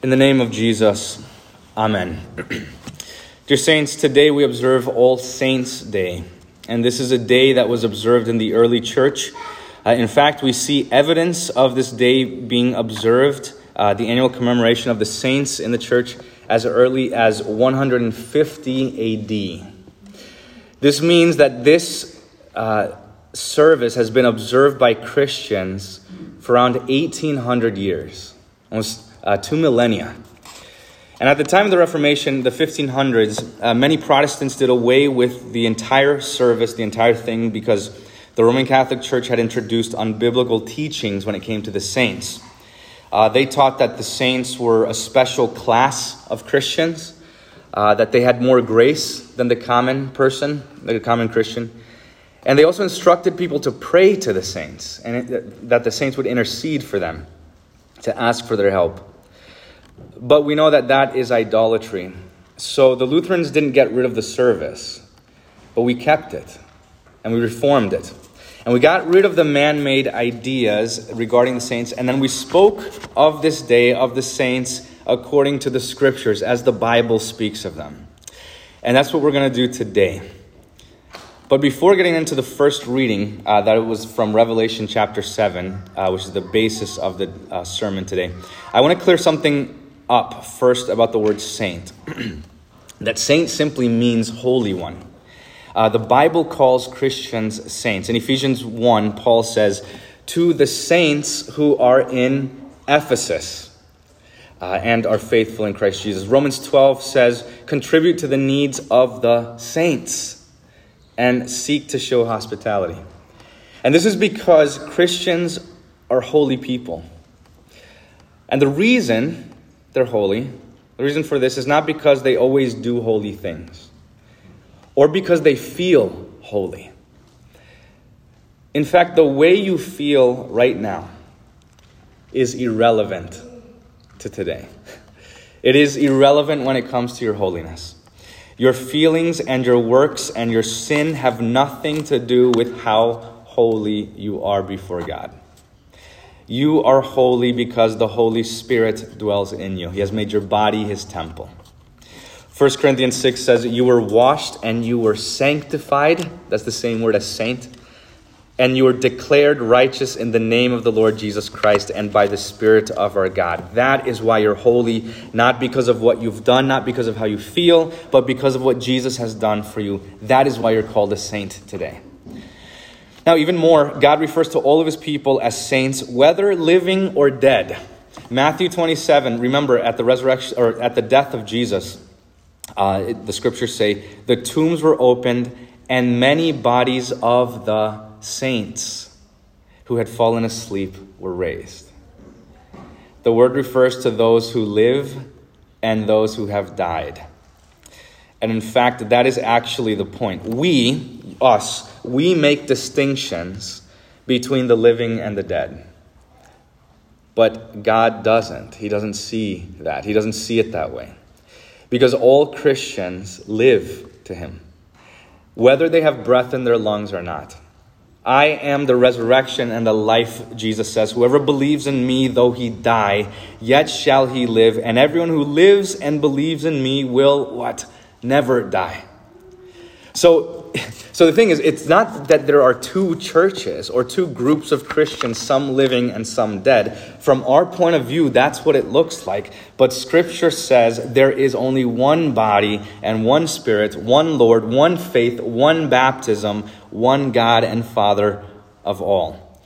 In the name of Jesus, Amen. Dear Saints, today we observe All Saints' Day, and this is a day that was observed in the early church. Uh, in fact, we see evidence of this day being observed, uh, the annual commemoration of the saints in the church, as early as 150 AD. This means that this uh, service has been observed by Christians for around 1800 years, almost uh, two millennia. And at the time of the Reformation, the 1500s, uh, many Protestants did away with the entire service, the entire thing, because the Roman Catholic Church had introduced unbiblical teachings when it came to the saints. Uh, they taught that the saints were a special class of Christians, uh, that they had more grace than the common person, the common Christian. And they also instructed people to pray to the saints, and it, that the saints would intercede for them, to ask for their help. But we know that that is idolatry. So the Lutherans didn't get rid of the service, but we kept it and we reformed it. And we got rid of the man made ideas regarding the saints, and then we spoke of this day, of the saints, according to the scriptures, as the Bible speaks of them. And that's what we're going to do today. But before getting into the first reading, uh, that was from Revelation chapter 7, uh, which is the basis of the uh, sermon today, I want to clear something up first about the word saint. that saint simply means holy one. Uh, the Bible calls Christians saints. In Ephesians 1, Paul says, To the saints who are in Ephesus. Uh, and are faithful in Christ Jesus. Romans 12 says, contribute to the needs of the saints and seek to show hospitality. And this is because Christians are holy people. And the reason they're holy. The reason for this is not because they always do holy things or because they feel holy. In fact, the way you feel right now is irrelevant to today. It is irrelevant when it comes to your holiness. Your feelings and your works and your sin have nothing to do with how holy you are before God. You are holy because the Holy Spirit dwells in you. He has made your body his temple. 1 Corinthians 6 says, You were washed and you were sanctified. That's the same word as saint. And you were declared righteous in the name of the Lord Jesus Christ and by the Spirit of our God. That is why you're holy, not because of what you've done, not because of how you feel, but because of what Jesus has done for you. That is why you're called a saint today. Now, even more, God refers to all of his people as saints, whether living or dead. Matthew 27, remember, at the resurrection or at the death of Jesus, uh, the scriptures say, the tombs were opened and many bodies of the saints who had fallen asleep were raised. The word refers to those who live and those who have died. And in fact, that is actually the point. We, us, we make distinctions between the living and the dead. But God doesn't. He doesn't see that. He doesn't see it that way. Because all Christians live to Him, whether they have breath in their lungs or not. I am the resurrection and the life, Jesus says. Whoever believes in me, though he die, yet shall he live. And everyone who lives and believes in me will what? Never die. So, so the thing is, it's not that there are two churches or two groups of Christians, some living and some dead. From our point of view, that's what it looks like. But Scripture says there is only one body and one Spirit, one Lord, one faith, one baptism, one God and Father of all.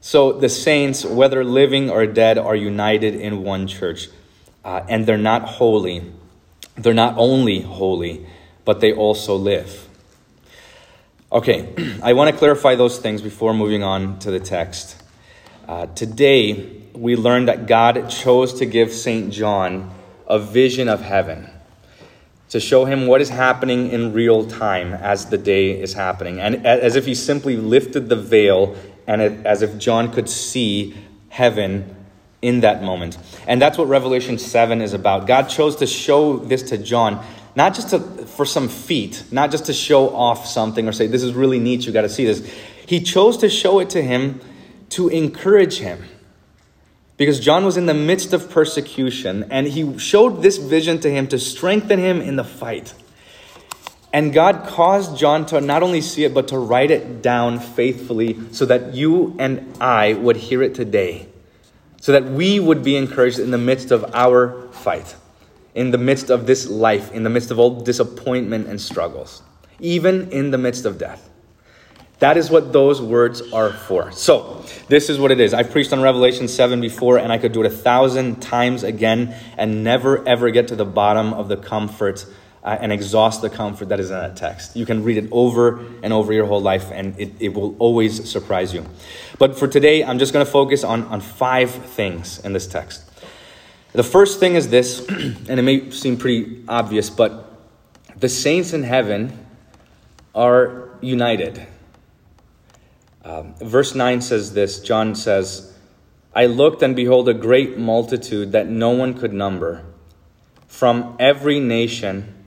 So the saints, whether living or dead, are united in one church. Uh, and they're not holy. They're not only holy, but they also live. Okay, I want to clarify those things before moving on to the text. Uh, today, we learned that God chose to give St. John a vision of heaven to show him what is happening in real time as the day is happening, and as if he simply lifted the veil and as if John could see heaven in that moment. And that's what Revelation 7 is about. God chose to show this to John not just to, for some feat, not just to show off something or say, this is really neat, you got to see this. He chose to show it to him to encourage him. Because John was in the midst of persecution, and he showed this vision to him to strengthen him in the fight. And God caused John to not only see it, but to write it down faithfully so that you and I would hear it today. So that we would be encouraged in the midst of our fight, in the midst of this life, in the midst of all disappointment and struggles, even in the midst of death. That is what those words are for. So, this is what it is. I've preached on Revelation 7 before, and I could do it a thousand times again and never ever get to the bottom of the comfort uh, and exhaust the comfort that is in that text. You can read it over and over your whole life, and it, it will always surprise you. But for today, I'm just going to focus on, on five things in this text. The first thing is this, and it may seem pretty obvious, but the saints in heaven are united. Um, verse 9 says this John says, I looked and behold a great multitude that no one could number, from every nation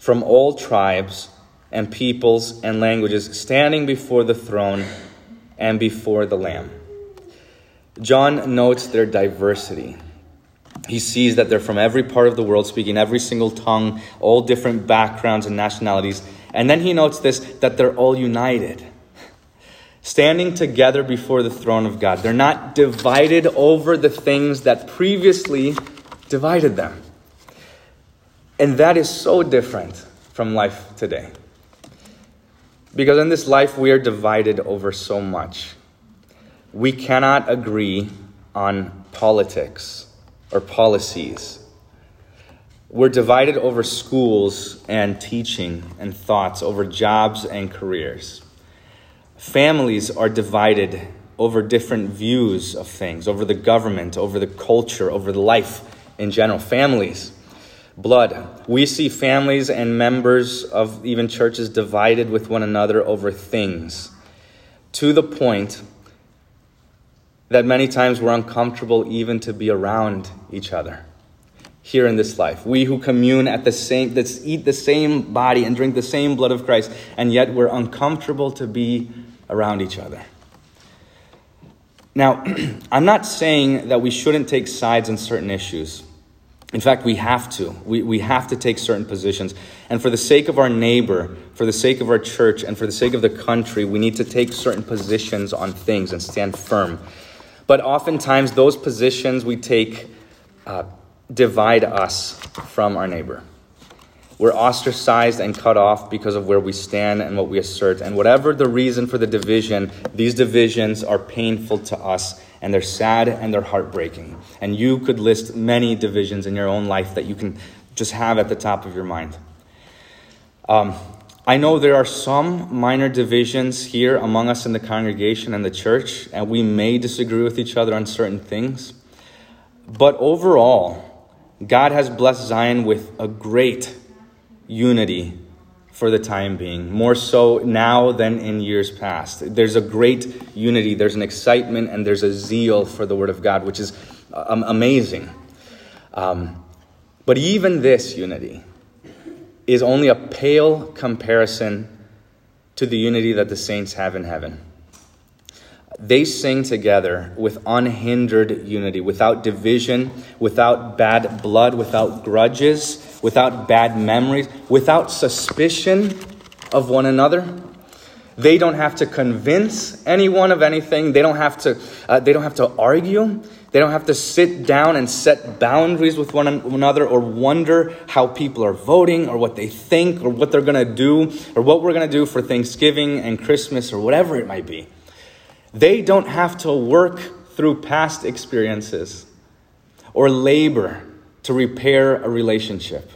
from all tribes and peoples and languages standing before the throne and before the Lamb. John notes their diversity. He sees that they're from every part of the world, speaking every single tongue, all different backgrounds and nationalities. And then he notes this that they're all united, standing together before the throne of God. They're not divided over the things that previously divided them. And that is so different from life today. Because in this life, we are divided over so much. We cannot agree on politics or policies. We're divided over schools and teaching and thoughts, over jobs and careers. Families are divided over different views of things, over the government, over the culture, over the life in general. Families blood. We see families and members of even churches divided with one another over things to the point that many times we're uncomfortable even to be around each other here in this life. We who commune at the same, that eat the same body and drink the same blood of Christ, and yet we're uncomfortable to be around each other. Now, I'm not saying that we shouldn't take sides in certain issues. In fact, we have to. We, we have to take certain positions. And for the sake of our neighbor, for the sake of our church, and for the sake of the country, we need to take certain positions on things and stand firm. But oftentimes, those positions we take uh, divide us from our neighbor. We're ostracized and cut off because of where we stand and what we assert. And whatever the reason for the division, these divisions are painful to us and they're sad and they're heartbreaking. And you could list many divisions in your own life that you can just have at the top of your mind. Um, I know there are some minor divisions here among us in the congregation and the church, and we may disagree with each other on certain things. But overall, God has blessed Zion with a great unity for the time being, more so now than in years past. There's a great unity, there's an excitement, and there's a zeal for the Word of God, which is um, amazing. Um, but even this unity is only a pale comparison to the unity that the saints have in heaven. They sing together with unhindered unity, without division, without bad blood, without grudges without bad memories, without suspicion of one another. They don't have to convince anyone of anything. They don't have to, uh, they don't have to argue. They don't have to sit down and set boundaries with one another or wonder how people are voting or what they think or what they're going to do or what we're going to do for Thanksgiving and Christmas or whatever it might be. They don't have to work through past experiences or labor to repair a relationship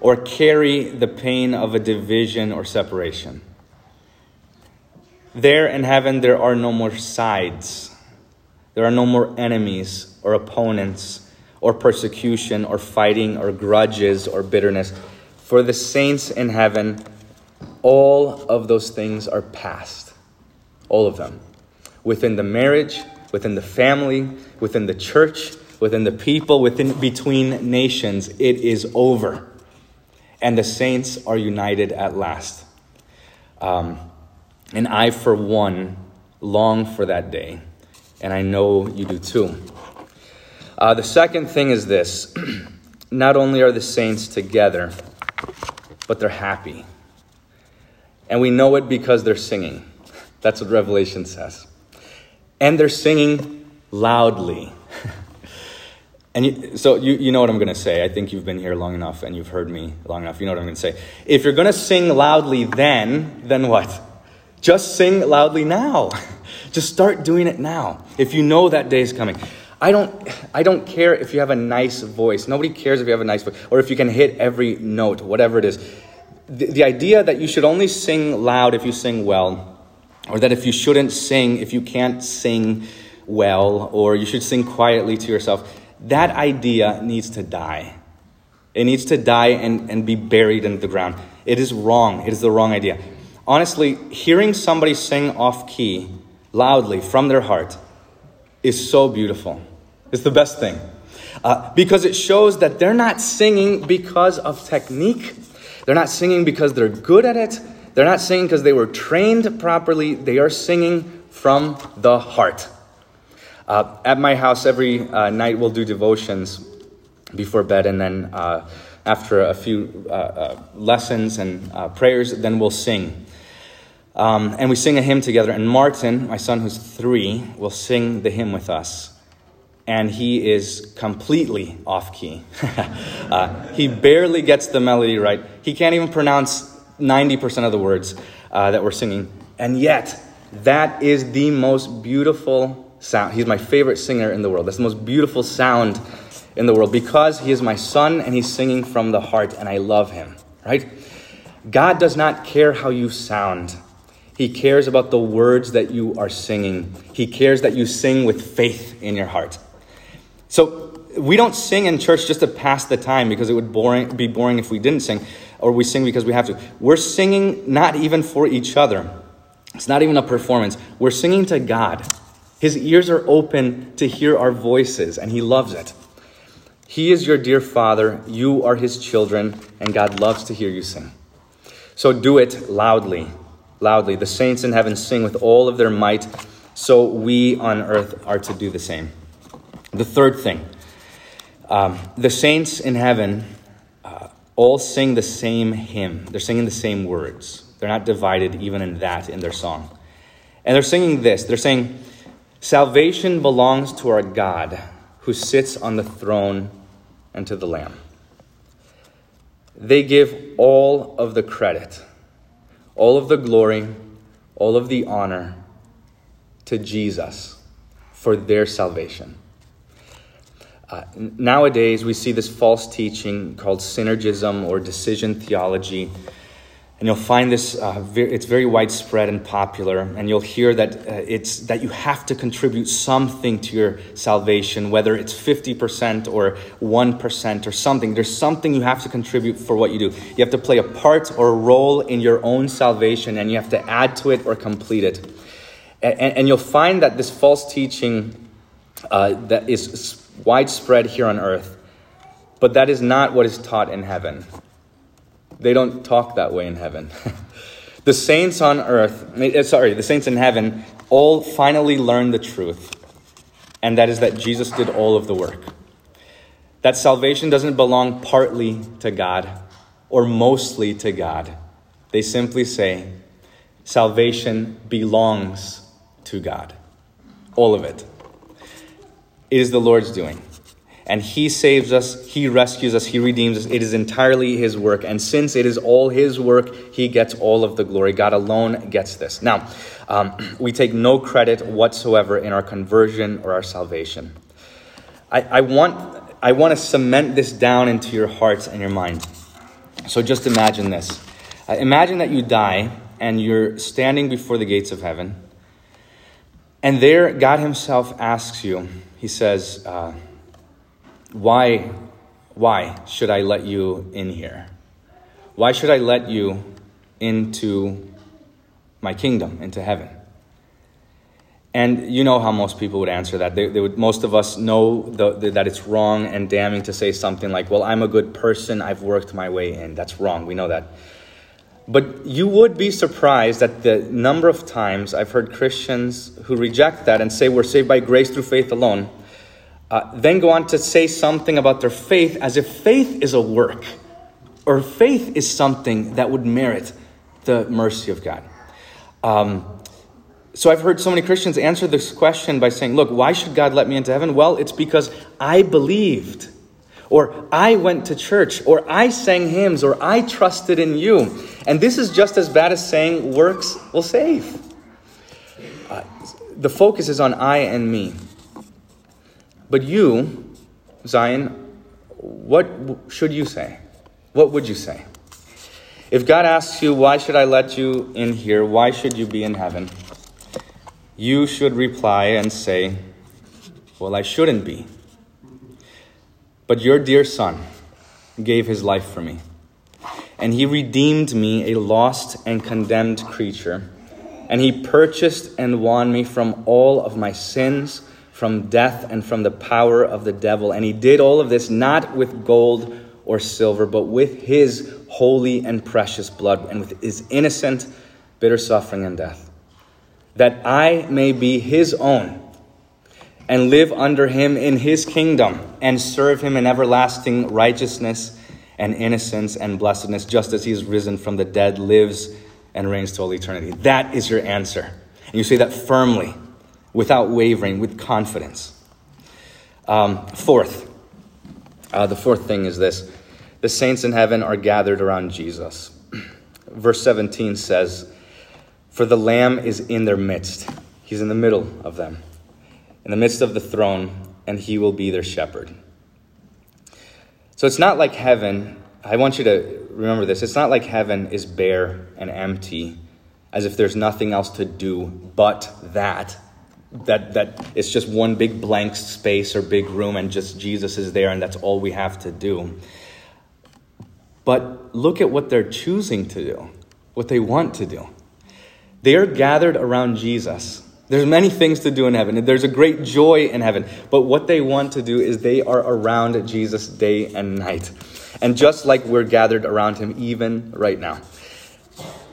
or carry the pain of a division or separation. There in heaven, there are no more sides. There are no more enemies or opponents or persecution or fighting or grudges or bitterness. For the saints in heaven, all of those things are past. All of them. Within the marriage, within the family, within the church, within the people, within between nations, it is over. And the saints are united at last. Um, and I, for one, long for that day. And I know you do too. Uh, the second thing is this not only are the saints together, but they're happy. And we know it because they're singing. That's what Revelation says. And they're singing loudly. and you, so you, you know what I'm going to say. I think you've been here long enough and you've heard me long enough. You know what I'm going to say. If you're going to sing loudly then, then what? Just sing loudly now. Just start doing it now. If you know that day is coming. I don't, I don't care if you have a nice voice. Nobody cares if you have a nice voice or if you can hit every note, whatever it is. The, the idea that you should only sing loud if you sing well, or that if you shouldn't sing if you can't sing well, or you should sing quietly to yourself, that idea needs to die. It needs to die and, and be buried in the ground. It is wrong. It is the wrong idea. Honestly, hearing somebody sing off key loudly from their heart is so beautiful. It's the best thing. Uh, because it shows that they're not singing because of technique. They're not singing because they're good at it. They're not singing because they were trained properly. They are singing from the heart. Uh, at my house, every uh, night we'll do devotions before bed, and then uh, after a few uh, uh, lessons and prayers, then we'll sing. Um, and we sing a hymn together. And Martin, my son who's three, will sing the hymn with us and he is completely off key. uh, he barely gets the melody right. He can't even pronounce 90% of the words uh, that we're singing. And yet, that is the most beautiful sound. He's my favorite singer in the world. That's the most beautiful sound in the world because he is my son and he's singing from the heart, and I love him, right? God does not care how you sound. He cares about the words that you are singing. He cares that you sing with faith in your heart. So we don't sing in church just to pass the time because it would boring, be boring if we didn't sing, or we sing because we have to. We're singing not even for each other. It's not even a performance. We're singing to God. His ears are open to hear our voices, and He loves it. He is your dear Father, you are His children, and God loves to hear you sing. So do it loudly, loudly. The saints in heaven sing with all of their might, so we on earth are to do the same. The third thing um, the saints in heaven uh, all sing the same hymn, they're singing the same words. They're not divided even in that in their song. And they're singing this they're saying, Salvation belongs to our God who sits on the throne and to the Lamb. They give all of the credit, all of the glory, all of the honor to Jesus for their salvation. Uh, nowadays, we see this false teaching called synergism or decision theology. And you'll find this, uh, very, it's very widespread and popular. And you'll hear that uh, it's that you have to contribute something to your salvation, whether it's 50% or 1% or something. There's something you have to contribute for what you do. You have to play a part or a role in your own salvation, and you have to add to it or complete it. And, and you'll find that this false teaching uh, that is widespread here on earth, but that is not what is taught in heaven. They don't talk that way in heaven. the saints on earth, eh, sorry, the saints in heaven, all finally learn the truth, and that is that Jesus did all of the work. That salvation doesn't belong partly to God or mostly to God. They simply say, salvation belongs to God. All of it. It is the Lord's doing. And He saves us, He rescues us, He redeems us. It is entirely His work. And since it is all His work, He gets all of the glory. God alone gets this. Now, um, we take no credit whatsoever in our conversion or our salvation. I, I, want, I want to cement this down into your hearts and your mind. So just imagine this. Uh, imagine that you die and you're standing before the gates of heaven. And there, God Himself asks you, he says, uh, why, why should I let you in here? Why should I let you into my kingdom, into heaven? And you know how most people would answer that. They, they would, most of us know the, the, that it's wrong and damning to say something like, Well, I'm a good person, I've worked my way in. That's wrong, we know that. But you would be surprised at the number of times I've heard Christians who reject that and say we're saved by grace through faith alone uh, then go on to say something about their faith as if faith is a work or faith is something that would merit the mercy of God. Um, so I've heard so many Christians answer this question by saying, Look, why should God let me into heaven? Well, it's because I believed, or I went to church, or I sang hymns, or I trusted in you. And this is just as bad as saying works will save. Uh, the focus is on I and me. But you, Zion, what should you say? What would you say? If God asks you, Why should I let you in here? Why should you be in heaven? You should reply and say, Well, I shouldn't be. But your dear son gave his life for me, and he redeemed me, a lost and condemned creature. And he purchased and won me from all of my sins from death and from the power of the devil. And he did all of this not with gold or silver, but with his holy and precious blood and with his innocent, bitter suffering and death, that I may be his own and live under him in his kingdom and serve him in everlasting righteousness and innocence and blessedness, just as he is risen from the dead, lives and reigns to all eternity. That is your answer. And you say that firmly without wavering, with confidence. Um, fourth, uh, the fourth thing is this the saints in heaven are gathered around Jesus. Verse 17 says, For the Lamb is in their midst. He's in the middle of them, in the midst of the throne, and he will be their shepherd. So it's not like heaven. I want you to remember this. It's not like heaven is bare and empty, as if there's nothing else to do but that that that it's just one big blank space or big room and just Jesus is there and that's all we have to do. But look at what they're choosing to do, what they want to do. They are gathered around Jesus. There's many things to do in heaven. There's a great joy in heaven. But what they want to do is they are around Jesus day and night. And just like we're gathered around him even right now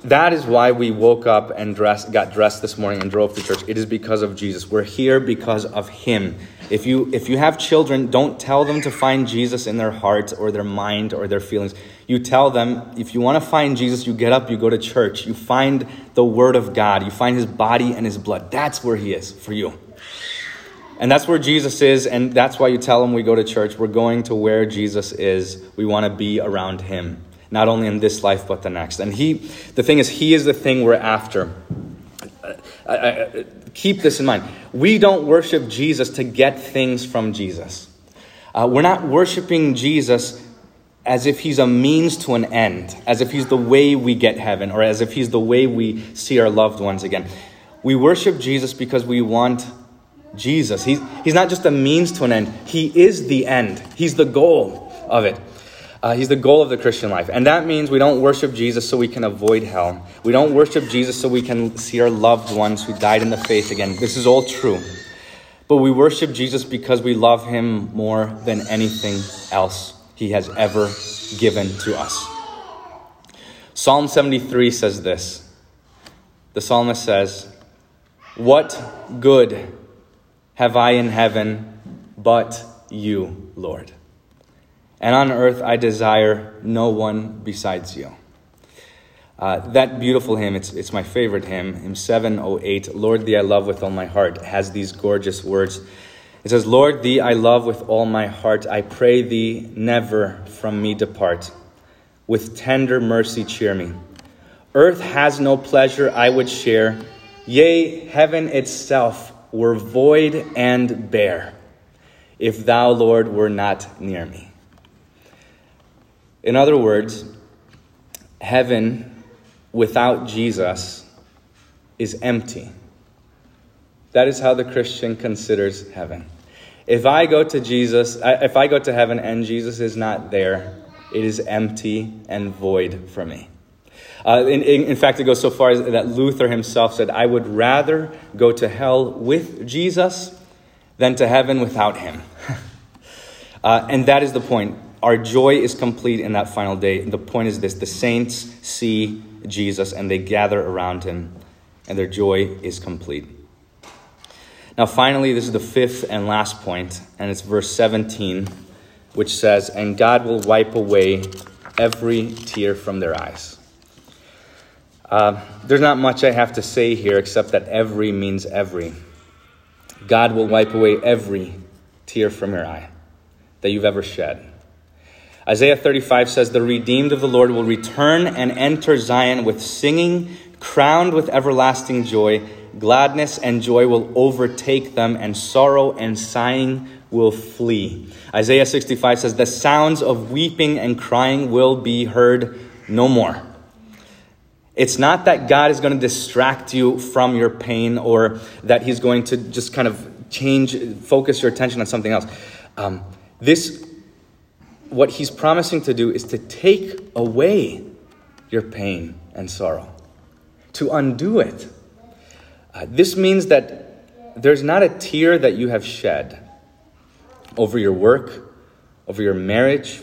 that is why we woke up and dressed, got dressed this morning and drove to church. It is because of Jesus. We're here because of Him. If you if you have children, don't tell them to find Jesus in their heart or their mind or their feelings. You tell them if you want to find Jesus, you get up, you go to church, you find the Word of God, you find His body and His blood. That's where He is for you. And that's where Jesus is, and that's why you tell them we go to church. We're going to where Jesus is. We want to be around Him not only in this life but the next. And he, the thing is, he is the thing we're after. I, I, keep this in mind. We don't worship Jesus to get things from Jesus. Uh, we're not worshiping Jesus as if he's a means to an end, as if he's the way we get heaven, or as if he's the way we see our loved ones again. We worship Jesus because we want Jesus. He's, he's not just a means to an end, he is the end, he's the goal of it. Uh, he's the goal of the Christian life. And that means we don't worship Jesus so we can avoid hell. We don't worship Jesus so we can see our loved ones who died in the faith again. This is all true. But we worship Jesus because we love him more than anything else he has ever given to us. Psalm 73 says this The psalmist says, What good have I in heaven but you, Lord? And on earth I desire no one besides you. Uh, that beautiful hymn, it's, it's my favorite hymn, hymn 708, Lord, thee I love with all my heart, has these gorgeous words. It says, Lord, thee I love with all my heart. I pray thee, never from me depart. With tender mercy cheer me. Earth has no pleasure I would share. Yea, heaven itself were void and bare, if thou, Lord, were not near me. In other words, heaven without Jesus is empty. That is how the Christian considers heaven. If I go to Jesus, if I go to heaven and Jesus is not there, it is empty and void for me. Uh, in, in, fact, it goes so far that Luther himself said, I would rather go to hell with Jesus than to heaven without him. uh, and that is the point our joy is complete in that final day. The point is this the saints see Jesus and they gather around him, and their joy is complete. Now, finally, this is the fifth and last point, and it's verse 17, which says, And God will wipe away every tear from their eyes. Uh, there's not much I have to say here except that every means every. God will wipe away every tear from your eye that you've ever shed. Isaiah 35 says, The redeemed of the Lord will return and enter Zion with singing, crowned with everlasting joy. Gladness and joy will overtake them, and sorrow and sighing will flee. Isaiah 65 says, The sounds of weeping and crying will be heard no more. It's not that God is going to distract you from your pain or that He's going to just kind of change, focus your attention on something else. Um, this what he's promising to do is to take away your pain and sorrow, to undo it. Uh, this means that there's not a tear that you have shed over your work, over your marriage,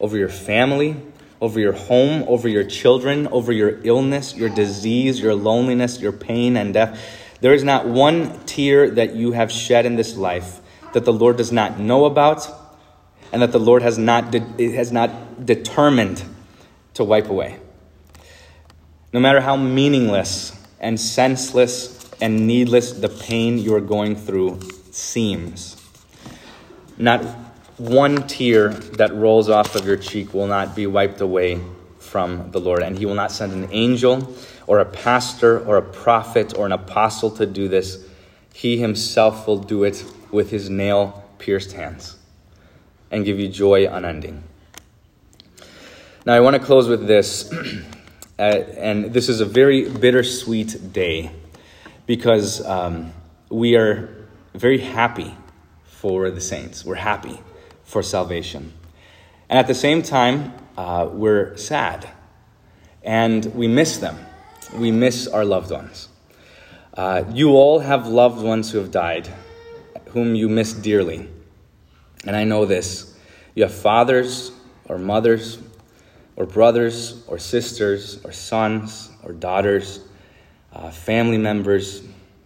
over your family, over your home, over your children, over your illness, your disease, your loneliness, your pain and death. There is not one tear that you have shed in this life that the Lord does not know about and that the Lord has not, de- has not determined to wipe away. No matter how meaningless and senseless and needless the pain you are going through seems, not one tear that rolls off of your cheek will not be wiped away from the Lord. And He will not send an angel or a pastor or a prophet or an apostle to do this. He Himself will do it with His nail pierced hands and give you joy unending. Now, I want to close with this, uh, and this is a very bittersweet day because um, we are very happy for the saints. We're happy for salvation. And at the same time, uh, we're sad and we miss them. We miss our loved ones. Uh, you all have loved ones who have died, whom you miss dearly. And I know this. You have fathers or mothers or brothers or sisters or sons or daughters, uh, family members,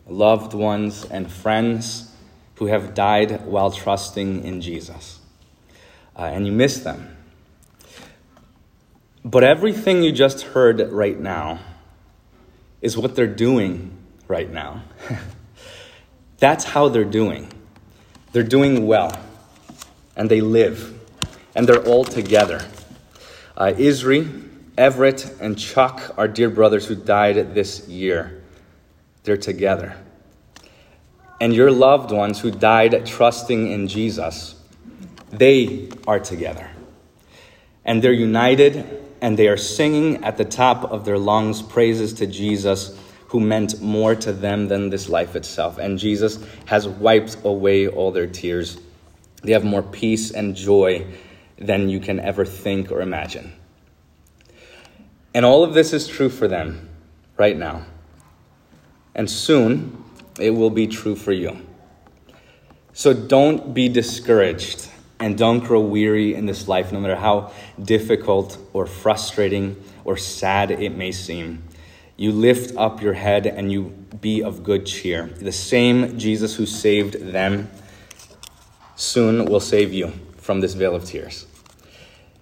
loved ones, and friends who have died while trusting in Jesus. Uh, and you miss them. But everything you just heard right now is what they're doing right now. That's how they're doing. They're doing well and they live, and they're all together. Uh, Isri, Everett, and Chuck are dear brothers who died this year. They're together. And your loved ones who died trusting in Jesus, they are together. And they're united and they are singing at the top of their lungs praises to Jesus, who meant more to them than this life itself. And Jesus has wiped away all their tears they have more peace and joy than you can ever think or imagine. And all of this is true for them right now. And soon it will be true for you. So don't be discouraged and don't grow weary in this life, no matter how difficult or frustrating or sad it may seem. You lift up your head and you be of good cheer. The same Jesus who saved them soon will save you from this vale of tears.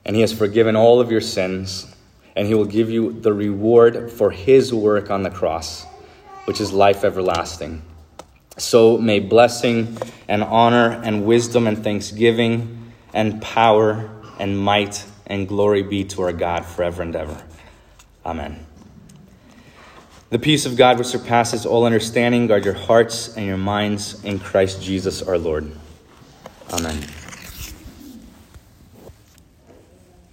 And he has forgiven all of your sins, and he will give you the reward for his work on the cross, which is life everlasting. So may blessing and honor and wisdom and thanksgiving and power and might and glory be to our God forever and ever. Amen. The peace of God, which surpasses all understanding, guard your hearts and your minds in Christ Jesus our Lord. Amen.